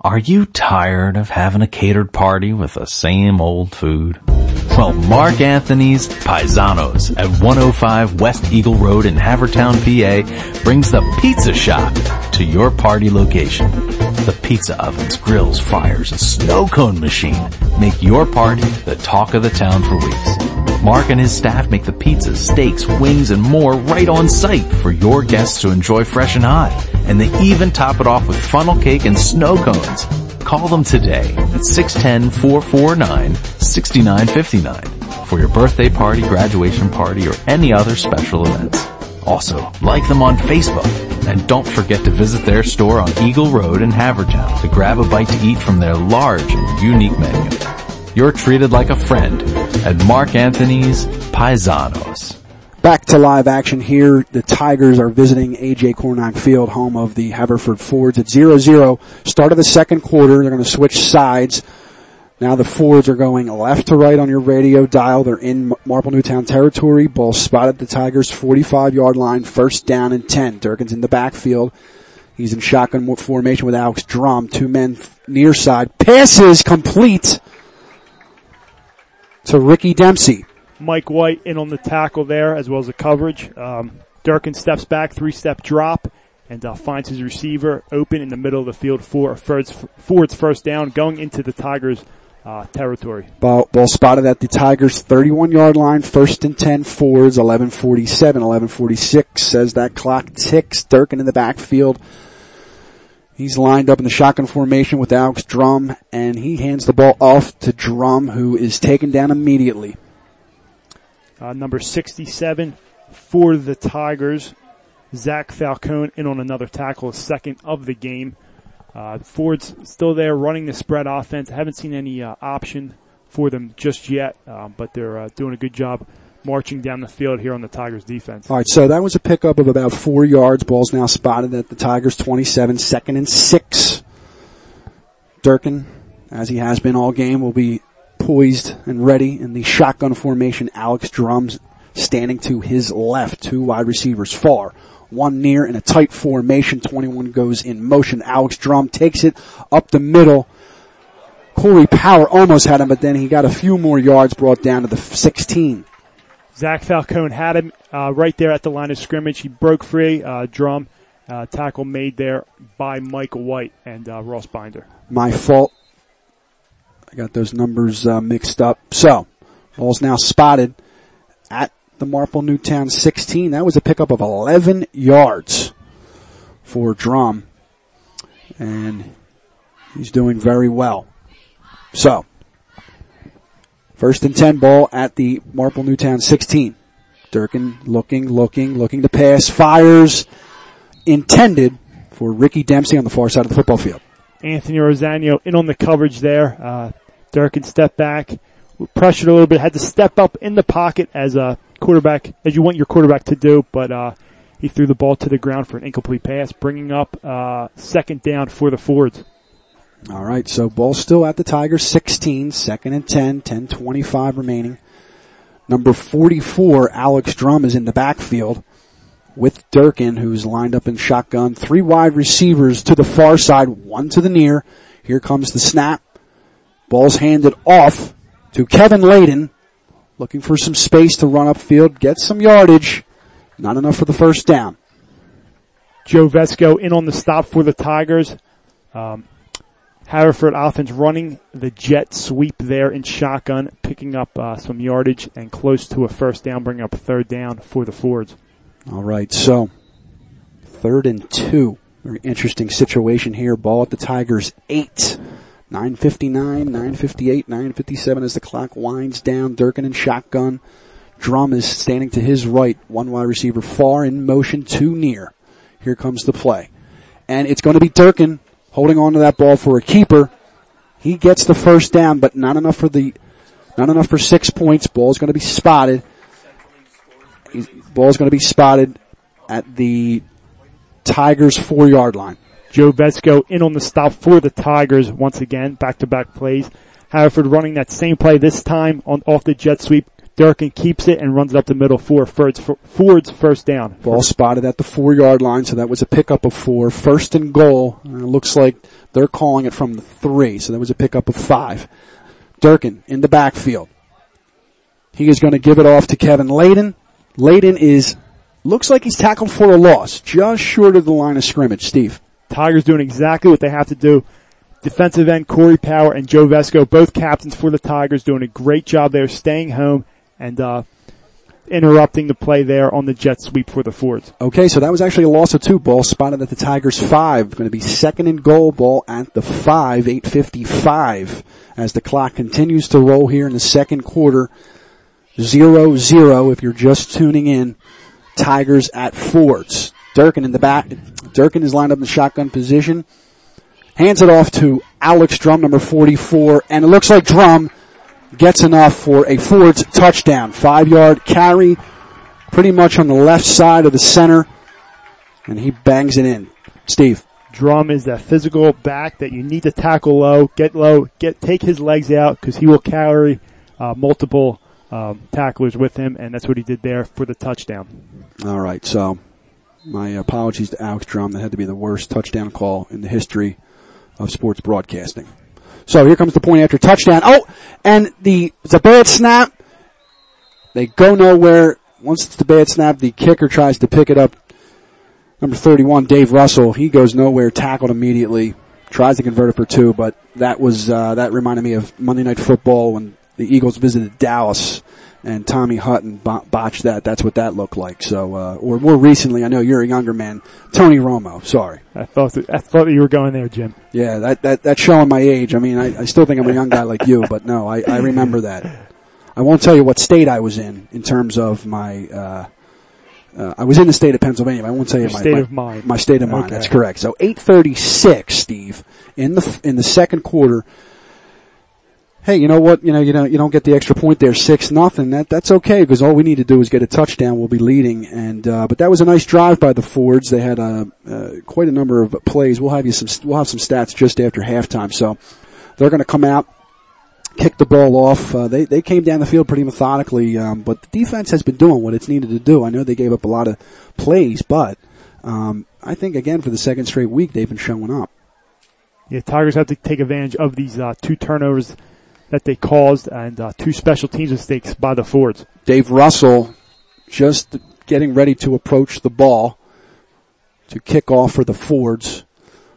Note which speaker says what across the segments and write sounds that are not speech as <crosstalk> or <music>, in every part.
Speaker 1: Are you tired of having a catered party with the same old food? Well, Mark Anthony's Paisanos at 105 West Eagle Road in Havertown, PA brings the pizza shop to your party location. The pizza ovens, grills, fires, and snow cone machine make your party the talk of the town for weeks. Mark and his staff make the pizzas, steaks, wings, and more right on site for your guests to enjoy fresh and hot. And they even top it off with funnel cake and snow cones. Call them today at 610-449-6959 for your birthday party, graduation party, or any other special events. Also, like them on Facebook. And don't forget to visit their store on Eagle Road in Havertown to grab a bite to eat from their large and unique menu. You're treated like a friend at Mark Anthony's Paisanos.
Speaker 2: Back to live action here. The Tigers are visiting AJ Cornog Field, home of the Haverford Fords at 0-0. Start of the second quarter. They're going to switch sides. Now the Fords are going left to right on your radio dial. They're in Marple Newtown territory. Ball spotted the Tigers 45 yard line. First down and 10. Durkin's in the backfield. He's in shotgun formation with Alex Drum. Two men near side. Passes complete to Ricky Dempsey.
Speaker 3: Mike White in on the tackle there as well as the coverage. Um, Durkin steps back, three step drop, and uh, finds his receiver open in the middle of the field for Ford's, Ford's first down, going into the Tigers' uh, territory.
Speaker 2: Ball, ball spotted at the Tigers' 31 yard line, first and 10 Fords, 1147, 1146 as that clock ticks. Durkin in the backfield. He's lined up in the shotgun formation with Alex Drum, and he hands the ball off to Drum, who is taken down immediately.
Speaker 3: Uh, number 67 for the Tigers, Zach Falcone in on another tackle, second of the game. Uh, Ford's still there running the spread offense. Haven't seen any uh, option for them just yet, uh, but they're uh, doing a good job marching down the field here on the Tigers defense.
Speaker 2: All right, so that was a pickup of about four yards. Ball's now spotted at the Tigers 27, second and six. Durkin, as he has been all game, will be poised and ready in the shotgun formation. Alex Drums standing to his left, two wide receivers far. One near in a tight formation. 21 goes in motion. Alex Drum takes it up the middle. Corey Power almost had him, but then he got a few more yards brought down to the 16.
Speaker 3: Zach Falcone had him uh, right there at the line of scrimmage. He broke free. Uh, drum uh, tackle made there by Michael White and uh, Ross Binder.
Speaker 2: My fault. I got those numbers uh, mixed up. So, ball's now spotted at the Marple Newtown 16. That was a pickup of 11 yards for Drum. And he's doing very well. So, first and 10 ball at the Marple Newtown 16. Durkin looking, looking, looking to pass, fires intended for Ricky Dempsey on the far side of the football field.
Speaker 3: Anthony Rosanio in on the coverage there. Uh, Durkin stepped back, pressured a little bit, had to step up in the pocket as a quarterback, as you want your quarterback to do, but, uh, he threw the ball to the ground for an incomplete pass, bringing up, uh, second down for the Fords.
Speaker 2: All right, so ball still at the Tigers, 16, second and 10, 10-25 remaining. Number 44, Alex Drum is in the backfield with Durkin, who's lined up in shotgun. Three wide receivers to the far side, one to the near. Here comes the snap. Ball's handed off to Kevin Layden, looking for some space to run upfield, get some yardage. Not enough for the first down.
Speaker 3: Joe Vesco in on the stop for the Tigers. Um, Haverford offense running the jet sweep there in shotgun, picking up uh, some yardage and close to a first down, bringing up a third down for the Fords.
Speaker 2: All right, so third and two. Very interesting situation here. Ball at the Tigers eight. 959, 958, 957 as the clock winds down. Durkin and shotgun. Drum is standing to his right. One wide receiver far in motion, two near. Here comes the play. And it's going to be Durkin holding on to that ball for a keeper. He gets the first down, but not enough for the, not enough for six points. Ball's going to be spotted. Ball's going to be spotted at the Tigers four yard line.
Speaker 3: Joe Vesco in on the stop for the Tigers once again, back to back plays. Haverford running that same play this time on off the jet sweep Durkin keeps it and runs it up the middle for Ford's, Ford's first down.
Speaker 2: Ball spotted at the four yard line, so that was a pickup of four. First and goal. And it looks like they're calling it from the three, so that was a pickup of five. Durkin in the backfield. He is going to give it off to Kevin Layden. Layden is, looks like he's tackled for a loss, just short of the line of scrimmage, Steve.
Speaker 3: Tigers doing exactly what they have to do. Defensive end Corey Power and Joe Vesco, both captains for the Tigers, doing a great job there, staying home and uh, interrupting the play there on the jet sweep for the Fords.
Speaker 2: Okay, so that was actually a loss of two. Ball spotted at the Tigers five. Going to be second and goal. Ball at the five. Eight fifty five as the clock continues to roll here in the second quarter. Zero zero. If you're just tuning in, Tigers at Fords. Durkin in the back. Durkin is lined up in shotgun position. Hands it off to Alex Drum, number 44, and it looks like Drum gets enough for a Ford's touchdown. Five yard carry, pretty much on the left side of the center, and he bangs it in. Steve.
Speaker 3: Drum is that physical back that you need to tackle low, get low, get take his legs out because he will carry uh, multiple um, tacklers with him, and that's what he did there for the touchdown.
Speaker 2: All right, so my apologies to Alex Drum. That had to be the worst touchdown call in the history of sports broadcasting. So here comes the point after touchdown. Oh, and the, it's a bad snap. They go nowhere. Once it's the bad snap, the kicker tries to pick it up. Number 31, Dave Russell, he goes nowhere, tackled immediately, tries to convert it for two, but that was, uh, that reminded me of Monday Night Football when the Eagles visited Dallas and Tommy Hutton botched that. That's what that looked like. So, uh, or more recently, I know you're a younger man, Tony Romo. Sorry,
Speaker 3: I thought th- I thought you were going there, Jim.
Speaker 2: Yeah, that that that's showing my age. I mean, I, I still think I'm a young guy like you, but no, I, I remember that. I won't tell you what state I was in in terms of my. Uh, uh, I was in the state of Pennsylvania. I won't tell you
Speaker 3: Your
Speaker 2: my
Speaker 3: state
Speaker 2: my,
Speaker 3: of mind.
Speaker 2: My state of mind.
Speaker 3: Okay.
Speaker 2: That's correct. So 8:36, Steve, in the in the second quarter hey, you know what? You know, you know, you don't get the extra point there, six nothing. That that's okay because all we need to do is get a touchdown. We'll be leading, and uh, but that was a nice drive by the Fords. They had uh, uh, quite a number of plays. We'll have you some. We'll have some stats just after halftime. So they're going to come out. Kick the ball off. Uh, they they came down the field pretty methodically, um, but the defense has been doing what it's needed to do. I know they gave up a lot of plays, but um, I think again for the second straight week they've been showing up.
Speaker 3: Yeah, Tigers have to take advantage of these uh, two turnovers that they caused and uh, two special teams mistakes by the Fords.
Speaker 2: Dave Russell just getting ready to approach the ball to kick off for the Fords.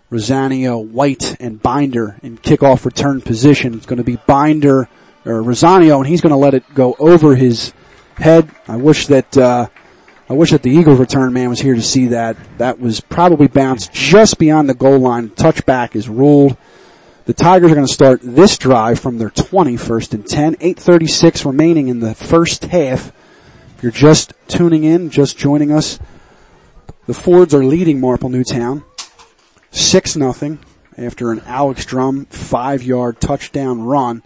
Speaker 2: Rosanio, White, and Binder in kickoff return position. It's going to be Binder or Rosanio, and he's going to let it go over his head. I wish that uh, I wish that the Eagle return man was here to see that. That was probably bounced just beyond the goal line. Touchback is ruled. The Tigers are going to start this drive from their 20, first and 10. 8.36 remaining in the first half. If you're just tuning in, just joining us, the Fords are leading Marple Newtown. 6 nothing after an Alex Drum five yard touchdown run.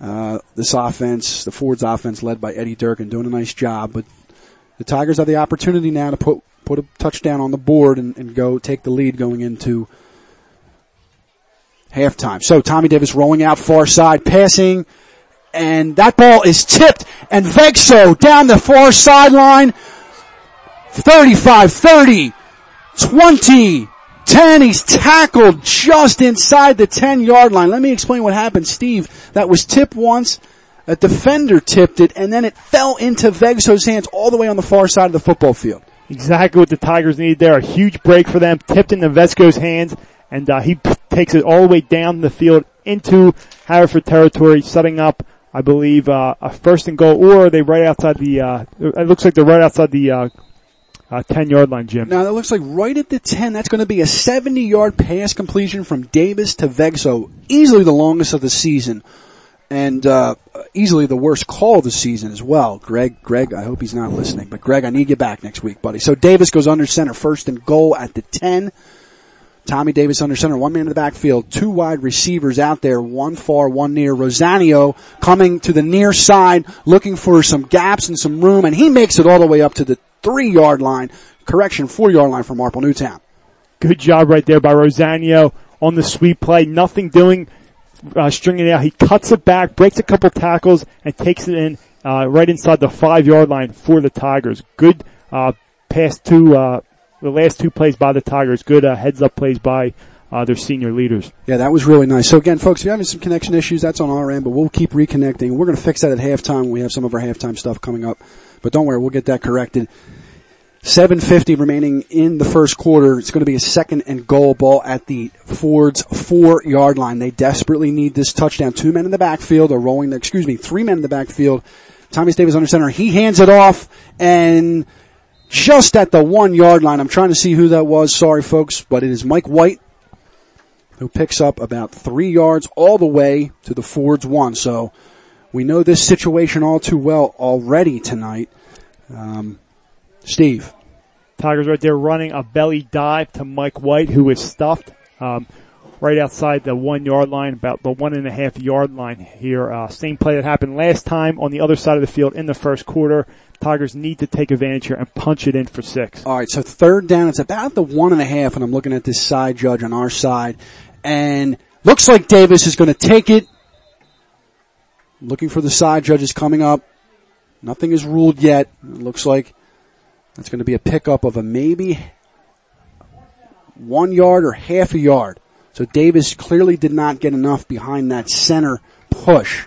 Speaker 2: Uh, this offense, the Fords offense led by Eddie Durkin doing a nice job, but the Tigers have the opportunity now to put, put a touchdown on the board and, and go take the lead going into halftime. So Tommy Davis rolling out far side, passing, and that ball is tipped, and Vesco down the far sideline, 35, 30, 20, 10, he's tackled just inside the 10 yard line. Let me explain what happened, Steve. That was tipped once, a defender tipped it, and then it fell into Vesco's hands all the way on the far side of the football field.
Speaker 3: Exactly what the Tigers needed there. A huge break for them, tipped into Vesco's hands, and uh, he takes it all the way down the field into Haverford territory, setting up, I believe, uh, a first and goal, or are they right outside the? Uh, it looks like they're right outside the uh, uh, ten yard line, Jim.
Speaker 2: Now that looks like right at the ten. That's going to be a seventy yard pass completion from Davis to Vesco, easily the longest of the season. And uh, easily the worst call of the season as well. Greg, Greg, I hope he's not listening, but Greg, I need you back next week, buddy. So Davis goes under center, first and goal at the ten. Tommy Davis under center, one man in the backfield, two wide receivers out there, one far, one near. Rosanio coming to the near side, looking for some gaps and some room, and he makes it all the way up to the three yard line, correction, four yard line for Marple Newtown.
Speaker 3: Good job right there by Rosanio on the sweep play, nothing doing, uh, stringing it out. He cuts it back, breaks a couple tackles, and takes it in uh, right inside the five yard line for the Tigers. Good uh, pass to uh, the last two plays by the Tigers. Good uh, heads up plays by uh, their senior leaders.
Speaker 2: Yeah, that was really nice. So again, folks, if you're having some connection issues, that's on our end, but we'll keep reconnecting. We're going to fix that at halftime. When we have some of our halftime stuff coming up, but don't worry, we'll get that corrected. 750 remaining in the first quarter. It's going to be a second and goal ball at the Ford's four yard line. They desperately need this touchdown. Two men in the backfield are rolling, excuse me, three men in the backfield. Thomas Davis under center. He hands it off and just at the one yard line. I'm trying to see who that was. Sorry folks, but it is Mike White who picks up about three yards all the way to the Ford's one. So we know this situation all too well already tonight. Um, Steve.
Speaker 3: Tigers right there running a belly dive to Mike White, who is stuffed um, right outside the one yard line, about the one and a half yard line here. Uh, same play that happened last time on the other side of the field in the first quarter. Tigers need to take advantage here and punch it in for six.
Speaker 2: All right, so third down, it's about the one and a half, and I'm looking at this side judge on our side, and looks like Davis is going to take it. Looking for the side judges coming up. Nothing is ruled yet. It looks like that's going to be a pickup of a maybe one yard or half a yard. So Davis clearly did not get enough behind that center push.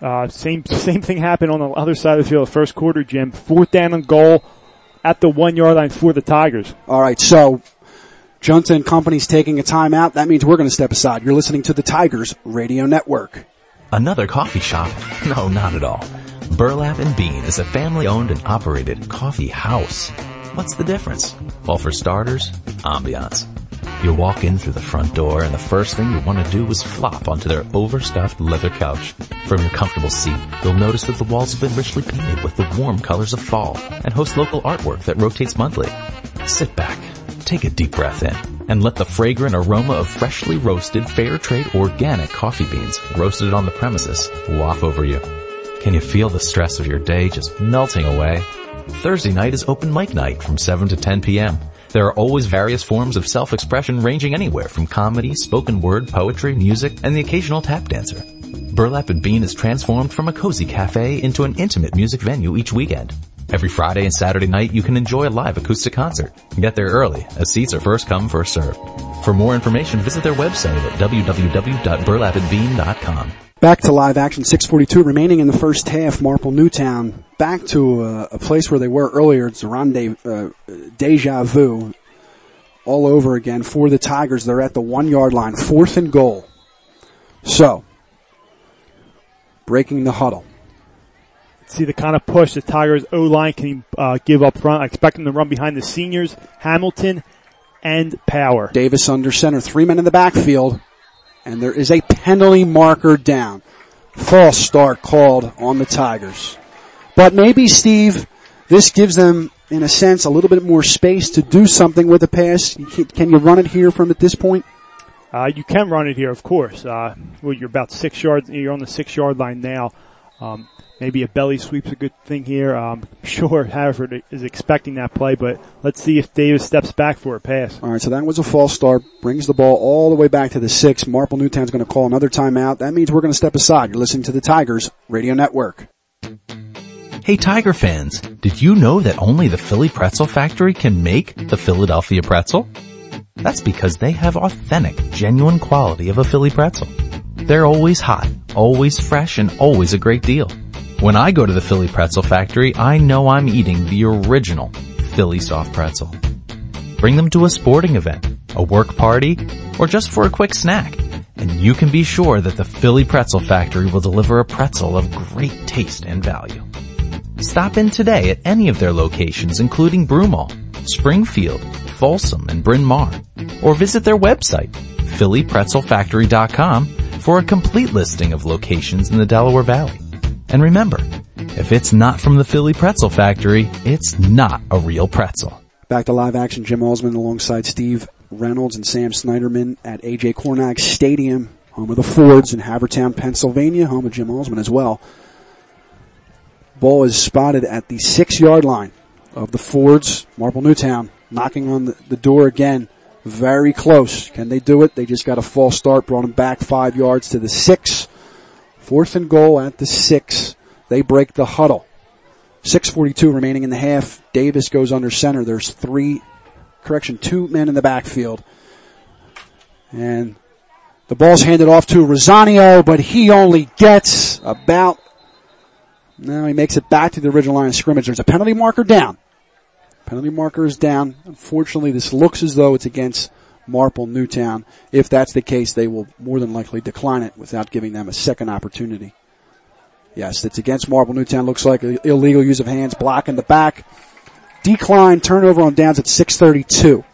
Speaker 3: Uh, same same thing happened on the other side of the field. First quarter, Jim. Fourth down and goal at the one yard line for the Tigers.
Speaker 2: All right, so Junta and company's taking a timeout. That means we're going to step aside. You're listening to the Tigers Radio Network.
Speaker 1: Another coffee shop? <laughs> No, not at all. Burlap and Bean is a family owned and operated coffee house. What's the difference? Well, for starters, ambiance. You walk in through the front door and the first thing you want to do is flop onto their overstuffed leather couch. From your comfortable seat, you'll notice that the walls have been richly painted with the warm colors of fall and host local artwork that rotates monthly. Sit back, take a deep breath in, and let the fragrant aroma of freshly roasted fair trade organic coffee beans roasted on the premises waft over you. Can you feel the stress of your day just melting away? Thursday night is open mic night from 7 to 10 p.m. There are always various forms of self-expression ranging anywhere from comedy, spoken word, poetry, music, and the occasional tap dancer. Burlap and Bean is transformed from a cozy cafe into an intimate music venue each weekend. Every Friday and Saturday night you can enjoy a live acoustic concert. Get there early, as seats are first come, first served. For more information, visit their website at www.burlapandbean.com.
Speaker 2: Back to live action, 642 remaining in the first half, Marple Newtown. Back to uh, a place where they were earlier. It's a rendezvous, uh, deja vu all over again for the Tigers. They're at the one yard line, fourth and goal. So, breaking the huddle.
Speaker 3: See the kind of push the Tigers O line can uh, give up front. I expect them to run behind the seniors, Hamilton and Power.
Speaker 2: Davis under center, three men in the backfield, and there is a penalty marker down. False start called on the Tigers. But maybe Steve, this gives them, in a sense, a little bit more space to do something with the pass. Can, you run it here from at this point?
Speaker 3: Uh, you can run it here, of course. Uh, well, you're about six yards. You're on the six yard line now. Um, maybe a belly sweep's a good thing here. Um, <laughs> sure, Haverford is expecting that play, but let's see if Davis steps back for a pass.
Speaker 2: All right, so that was a false start. Brings the ball all the way back to the six. Marple Newtown's going to call another timeout. That means we're going to step aside. You're listening to the Tigers Radio Network.
Speaker 1: Hey Tiger fans, did you know that only the Philly Pretzel Factory can make the Philadelphia pretzel? That's because they have authentic, genuine quality of a Philly pretzel. They're always hot, always fresh, and always a great deal. When I go to the Philly Pretzel Factory, I know I'm eating the original Philly soft pretzel. Bring them to a sporting event, a work party, or just for a quick snack, and you can be sure that the Philly Pretzel Factory will deliver a pretzel of great taste and value. Stop in today at any of their locations including Broomall, Springfield, Folsom, and Bryn Mawr, or visit their website, phillypretzelfactory.com for a complete listing of locations in the Delaware Valley. And remember, if it's not from the Philly Pretzel Factory, it's not a real pretzel.
Speaker 2: Back to live action, Jim Allsman alongside Steve Reynolds and Sam Snyderman at AJ Cornog Stadium, home of the Fords in Havertown, Pennsylvania, home of Jim Allsman as well. Ball is spotted at the six yard line of the Fords, Marple Newtown, knocking on the, the door again. Very close. Can they do it? They just got a false start, brought them back five yards to the six. Fourth and goal at the six. They break the huddle. 642 remaining in the half. Davis goes under center. There's three, correction, two men in the backfield. And the ball's handed off to Rosanio, but he only gets about, now he makes it back to the original line of scrimmage. There's a penalty marker down. Penalty marker is down. Unfortunately, this looks as though it's against Marple Newtown. If that's the case, they will more than likely decline it without giving them a second opportunity. Yes, it's against Marple Newtown. Looks like illegal use of hands, block in the back. Decline, turnover on downs at 632.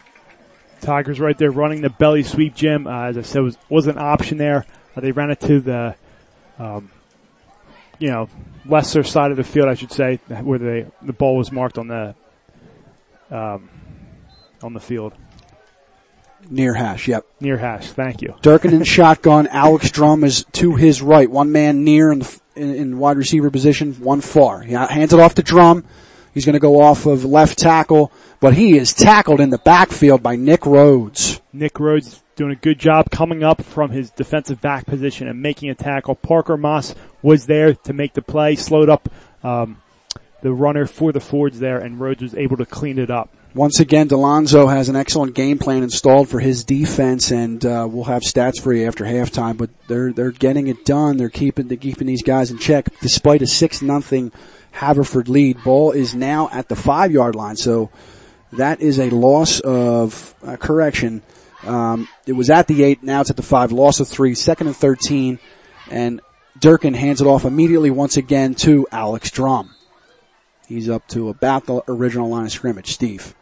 Speaker 3: Tigers right there running the belly sweep, Jim. Uh, as I said, was was an option there. Uh, they ran it to the, um, you know, lesser side of the field, I should say, where they the ball was marked on the, um, on the field.
Speaker 2: Near hash, yep.
Speaker 3: Near hash, thank you.
Speaker 2: Durkin in <laughs> shotgun. Alex Drum is to his right. One man near in, the, in, in wide receiver position, one far. He hands it off to Drum. He's going to go off of left tackle, but he is tackled in the backfield by Nick Rhodes.
Speaker 3: Nick Rhodes doing a good job coming up from his defensive back position and making a tackle. Parker Moss was there to make the play, slowed up um, the runner for the Fords there, and Rhodes was able to clean it up.
Speaker 2: Once again, Delonzo has an excellent game plan installed for his defense, and uh, we'll have stats for you after halftime. But they're they're getting it done. They're keeping they're keeping these guys in check, despite a six nothing Haverford lead. Ball is now at the five yard line, so that is a loss of uh, correction. Um, it was at the eight, now it's at the five. Loss of three, second and thirteen, and Durkin hands it off immediately once again to Alex Drum. He's up to about the original line of scrimmage. Steve.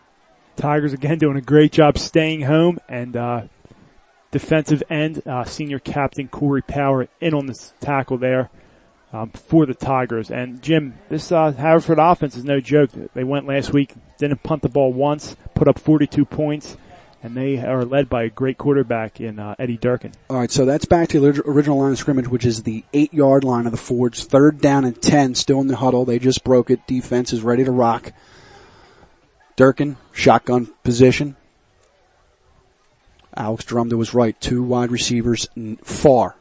Speaker 3: Tigers again doing a great job staying home and uh, defensive end uh, senior captain Corey Power in on this tackle there um, for the Tigers. And Jim, this uh, Haverford offense is no joke. They went last week, didn't punt the ball once, put up 42 points, and they are led by a great quarterback in uh, Eddie Durkin.
Speaker 2: All right, so that's back to the original line of scrimmage, which is the eight yard line of the Fords. Third down and ten, still in the huddle. They just broke it. Defense is ready to rock. Durkin, shotgun position. Alex Drum to his right, two wide receivers far.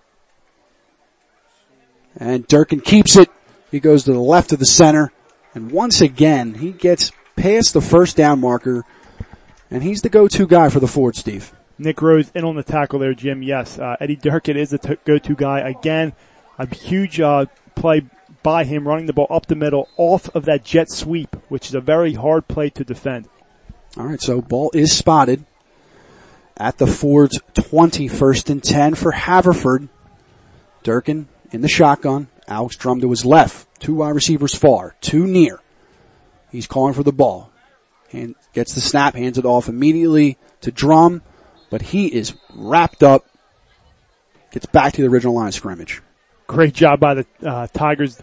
Speaker 2: And Durkin keeps it. He goes to the left of the center. And once again, he gets past the first down marker. And he's the go-to guy for the Ford, Steve.
Speaker 3: Nick Rose in on the tackle there, Jim. Yes, uh, Eddie Durkin is the t- go-to guy. Again, a huge uh, play by him running the ball up the middle off of that jet sweep, which is a very hard play to defend.
Speaker 2: All right, so ball is spotted at the Ford's 20, first and 10 for Haverford. Durkin in the shotgun. Alex Drum to his left. Two wide receivers far. Two near. He's calling for the ball. And gets the snap, hands it off immediately to Drum, but he is wrapped up. Gets back to the original line of scrimmage.
Speaker 3: Great job by the uh, Tigers.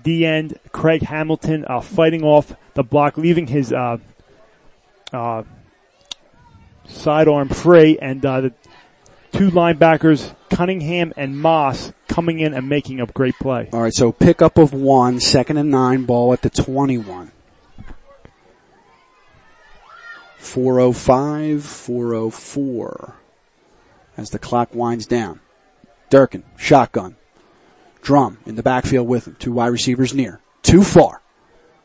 Speaker 3: D end Craig Hamilton uh, fighting off the block, leaving his uh, uh sidearm free, and uh, the two linebackers Cunningham and Moss coming in and making a great play.
Speaker 2: All right, so pickup of one, second and nine, ball at the 21. 405, 404 as the clock winds down. Durkin, shotgun. Drum in the backfield with him. Two wide receivers near. Too far.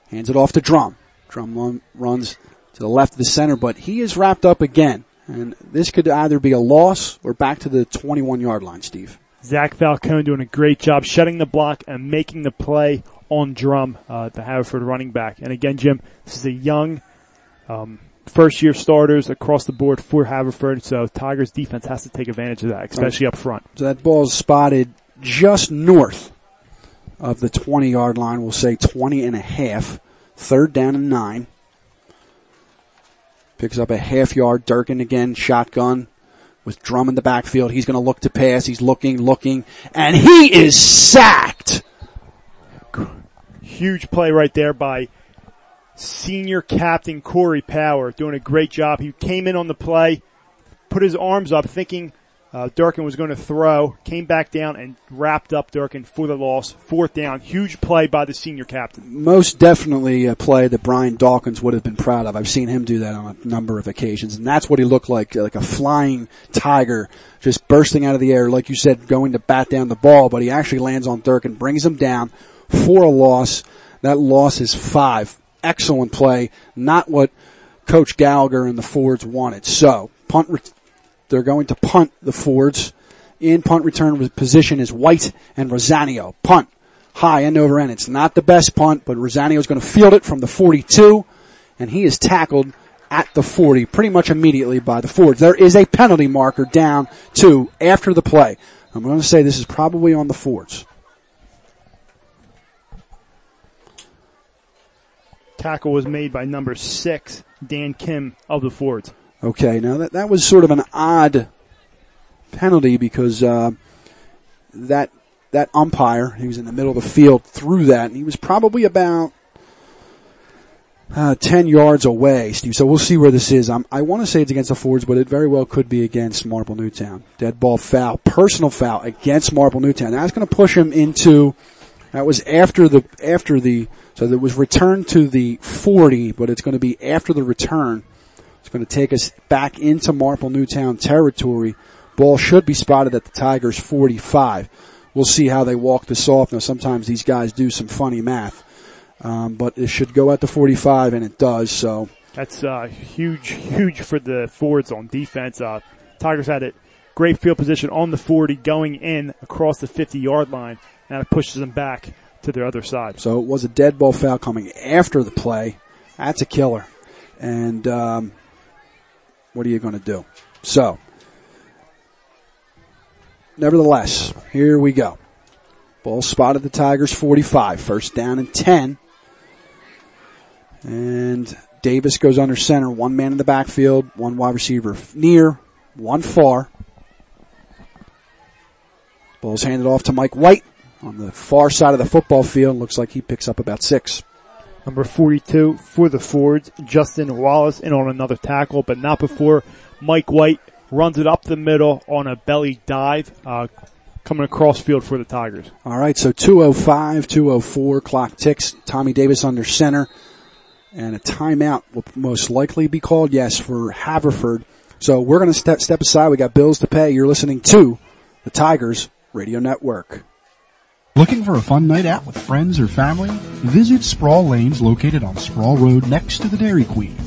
Speaker 2: Hands it off to Drum. Drum runs to the left of the center, but he is wrapped up again. And this could either be a loss or back to the 21 yard line, Steve.
Speaker 3: Zach Falcone doing a great job shutting the block and making the play on drum, uh, the Haverford running back. And again, Jim, this is a young, um, first year starters across the board for Haverford. So Tigers defense has to take advantage of that, especially right. up front.
Speaker 2: So that ball is spotted just north of the 20 yard line. We'll say 20 and a half. Third down and nine. Picks up a half yard. Durkin again, shotgun with Drum in the backfield. He's going to look to pass. He's looking, looking, and he is sacked.
Speaker 3: Huge play right there by senior captain Corey Power doing a great job. He came in on the play, put his arms up thinking uh, Durkin was going to throw, came back down and wrapped up Durkin for the loss. Fourth down, huge play by the senior captain.
Speaker 2: Most definitely a play that Brian Dawkins would have been proud of. I've seen him do that on a number of occasions, and that's what he looked like, like a flying tiger, just bursting out of the air, like you said, going to bat down the ball, but he actually lands on Durkin, brings him down. for a loss. That loss is five. Excellent play. Not what Coach Gallagher and the Fords wanted. So punt. Re- they're going to punt the Fords. In punt return position is White and Rosanio. Punt high end over end. It's not the best punt, but Rosanio is going to field it from the 42, and he is tackled at the 40 pretty much immediately by the Fords. There is a penalty marker down to after the play. I'm going to say this is probably on the Fords.
Speaker 3: Tackle was made by number six, Dan Kim of the Fords.
Speaker 2: Okay, now that that was sort of an odd penalty because uh, that that umpire, he was in the middle of the field, threw that, and he was probably about uh, 10 yards away, Steve. So we'll see where this is. I'm, i want to say it's against the Fords, but it very well could be against Marple Newtown. Dead ball foul, personal foul against Marple Newtown. That's going to push him into, that was after the, after the, so there was returned to the 40, but it's going to be after the return. It's going to take us back into Marple Newtown territory. Ball should be spotted at the Tigers 45 we'll see how they walk this off. Now, sometimes these guys do some funny math, um, but it should go at the 45, and it does. So
Speaker 3: that's uh, huge, huge for the Fords on defense. Uh, Tigers had it great field position on the 40, going in across the 50 yard line, and it pushes them back to their other side.
Speaker 2: So it was a dead ball foul coming after the play. That's a killer. And um, what are you going to do? So nevertheless, here we go. Ball spotted the Tigers 45. First down and 10. And Davis goes under center. One man in the backfield, one wide receiver near, one far. Ball's handed off to Mike White on the far side of the football field. Looks like he picks up about six.
Speaker 3: Number 42 for the Fords, Justin Wallace in on another tackle, but not before Mike White runs it up the middle on a belly dive, uh, coming across field for the Tigers.
Speaker 2: All right, so 205, 204, clock ticks. Tommy Davis under center. And a timeout will most likely be called, yes, for Haverford. So we're going to step, step aside. We got bills to pay. You're listening to the Tigers Radio Network.
Speaker 4: Looking for a fun night out with friends or family? Visit Sproul Lanes located on Sproul Road next to the Dairy Queen.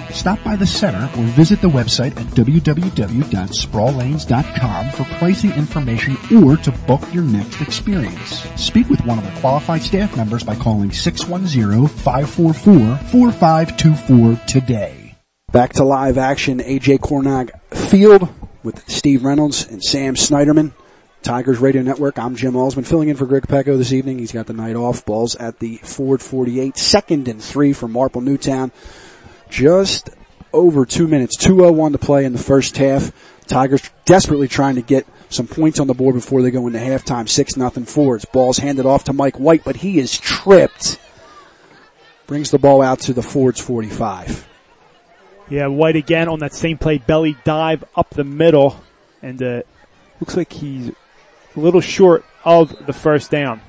Speaker 4: Stop by the center or visit the website at www.sproullanes.com for pricing information or to book your next experience. Speak with one of our qualified staff members by calling 610-544-4524 today.
Speaker 2: Back to live action, AJ Cornog Field with Steve Reynolds and Sam Snyderman. Tigers Radio Network. I'm Jim Allsman filling in for Greg Pecco this evening. He's got the night off. Balls at the Ford 48, second and three for Marple Newtown just over two minutes. 201 to play in the first half. Tigers desperately trying to get some points on the board before they go into halftime. Six nothing Fords. Ball's handed off to Mike White, but he is tripped. Brings the ball out to the Fords 45.
Speaker 3: Yeah, White again on that same play, belly dive up the middle, and uh, looks like he's a little short of the first down.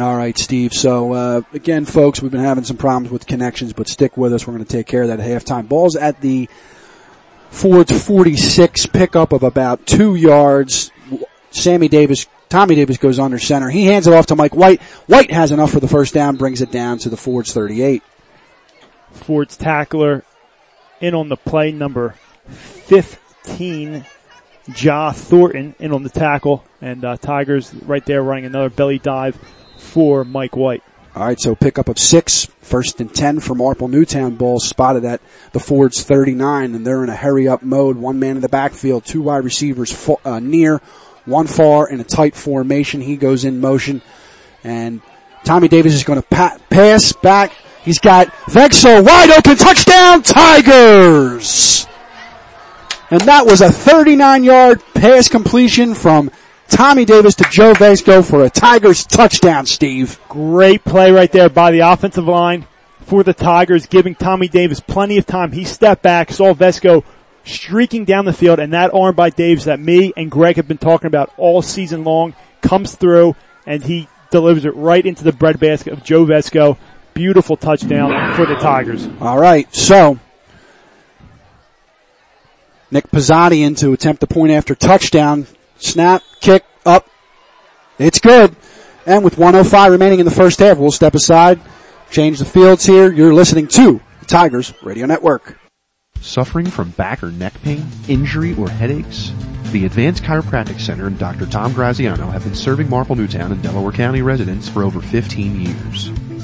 Speaker 2: All right, Steve. So uh, again, folks, we've been having some problems with connections, but stick with us. We're going to take care of that at halftime. Ball's at the Ford's 46 pickup of about two yards. Sammy Davis, Tommy Davis goes under center. He hands it off to Mike White. White has enough for the first down, brings it down to the Ford's 38.
Speaker 3: Ford's tackler in on the play number 15. Ja Thornton in on the tackle and uh, Tigers right there running another belly dive for Mike White.
Speaker 2: All right, so pickup of six, first and ten for Marple Newtown. Ball spotted at the Fords 39, and they're in a hurry up mode. One man in the backfield, two wide receivers uh, near, one far in a tight formation. He goes in motion, and Tommy Davis is going to pa- pass back. He's got Vesco wide open, touchdown Tigers! And that was a 39 yard pass completion from Tommy Davis to Joe Vesco for a Tigers touchdown, Steve.
Speaker 3: Great play right there by the offensive line. for the Tigers, giving Tommy Davis plenty of time. He stepped back, saw Vesco streaking down the field, and that arm by Davis that me and Greg have been talking about all season long comes through, and he delivers it right into the breadbasket of Joe Vesco. Beautiful touchdown for the Tigers.
Speaker 2: All right, so Nick Pizzati to attempt the point after touchdown. Snap, kick, up. It's good. And with 105 remaining in the first half, we'll step aside, change the fields here. You're listening to the Tigers Radio Network.
Speaker 5: Suffering from back or neck pain, injury, or headaches? The Advanced Chiropractic Center and Dr. Tom Graziano have been serving Marple Newtown and Delaware County residents for over 15 years.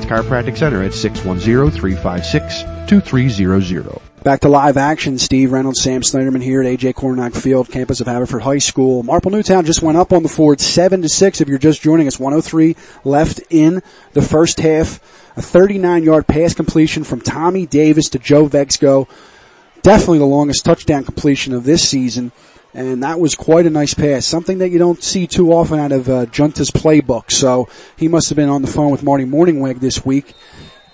Speaker 5: Chiropractic Center at 610-356-2300.
Speaker 2: Back to live action. Steve Reynolds, Sam Snyderman here at AJ Cornog Field, campus of Haverford High School. Marple Newtown just went up on the Ford 7 to 6 if you're just joining us. 103 left in the first half. A 39 yard pass completion from Tommy Davis to Joe Vesco. Definitely the longest touchdown completion of this season. And that was quite a nice pass. Something that you don't see too often out of uh, Junta's playbook. So he must have been on the phone with Marty Mornhinweg this week.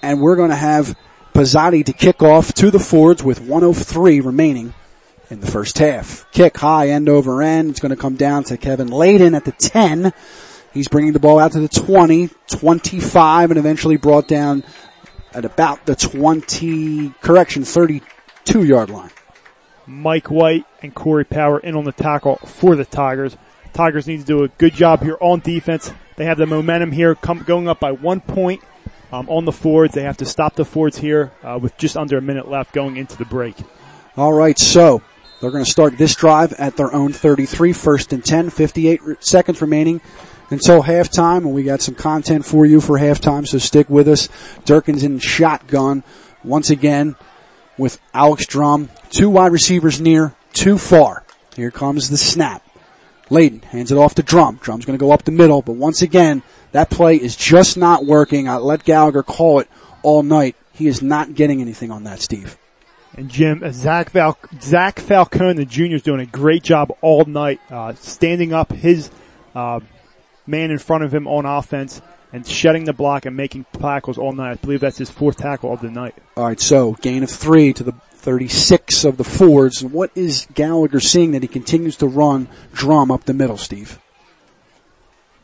Speaker 2: And we're going to have Pizzati to kick off to the Fords with 103 remaining in the first half. Kick high, end over end. It's going to come down to Kevin Layden at the 10. He's bringing the ball out to the 20, 25, and eventually brought down at about the 20, correction, 32 yard line.
Speaker 3: Mike White and Corey Power in on the tackle for the Tigers. Tigers need to do a good job here on defense. They have the momentum here, come, going up by one point um, on the Fords. They have to stop the Fords here uh, with just under a minute left going into the break.
Speaker 2: All right, so they're going to start this drive at their own 33, first and 10, 58 seconds remaining until halftime, and we got some content for you for halftime, so stick with us. Durkin's in shotgun once again with Alex Drum. Two wide receivers near, too far. Here comes the snap. Layden hands it off to Drum. Drum's going to go up the middle, but once again, that play is just not working. I let Gallagher call it all night. He is not getting anything on that, Steve.
Speaker 3: And Jim, uh, Zach, Val- Zach Falcone, the junior, is doing a great job all night, uh, standing up his uh, man in front of him on offense and shutting the block and making tackles all night. I believe that's his fourth tackle of the night.
Speaker 2: All right, so gain of three to the 36 of the Fords. What is Gallagher seeing that he continues to run drum up the middle, Steve?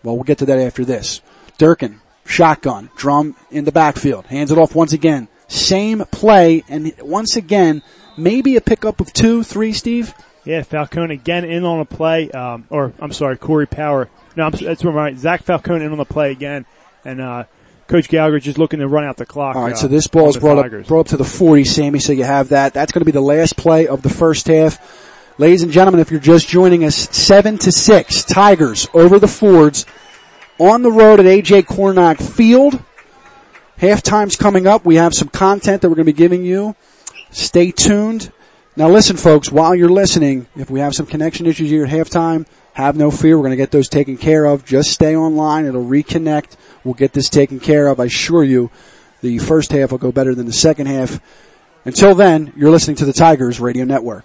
Speaker 2: Well, we'll get to that after this. Durkin, shotgun, drum in the backfield, hands it off once again. Same play, and once again, maybe a pickup of two, three, Steve?
Speaker 3: Yeah, Falcone again in on a play, um, or I'm sorry, Corey Power. No, I'm, that's right. Zach Falcone in on the play again, and uh, Coach Gallagher just looking to run out the clock.
Speaker 2: All right,
Speaker 3: uh,
Speaker 2: so this ball is brought
Speaker 3: Tigers.
Speaker 2: up, brought up to the 40, Sammy, so you have that. That's going to be the last play of the first half. Ladies and gentlemen, if you're just joining us, 7 to 6, Tigers over the Fords on the road at AJ Cornog Field. Halftime's coming up. We have some content that we're going to be giving you. Stay tuned. Now listen folks, while you're listening, if we have some connection issues here at halftime, have no fear. We're going to get those taken care of. Just stay online. It'll reconnect. We'll get this taken care of. I assure you the first half will go better than the second half. Until then, you're listening to the Tigers Radio Network.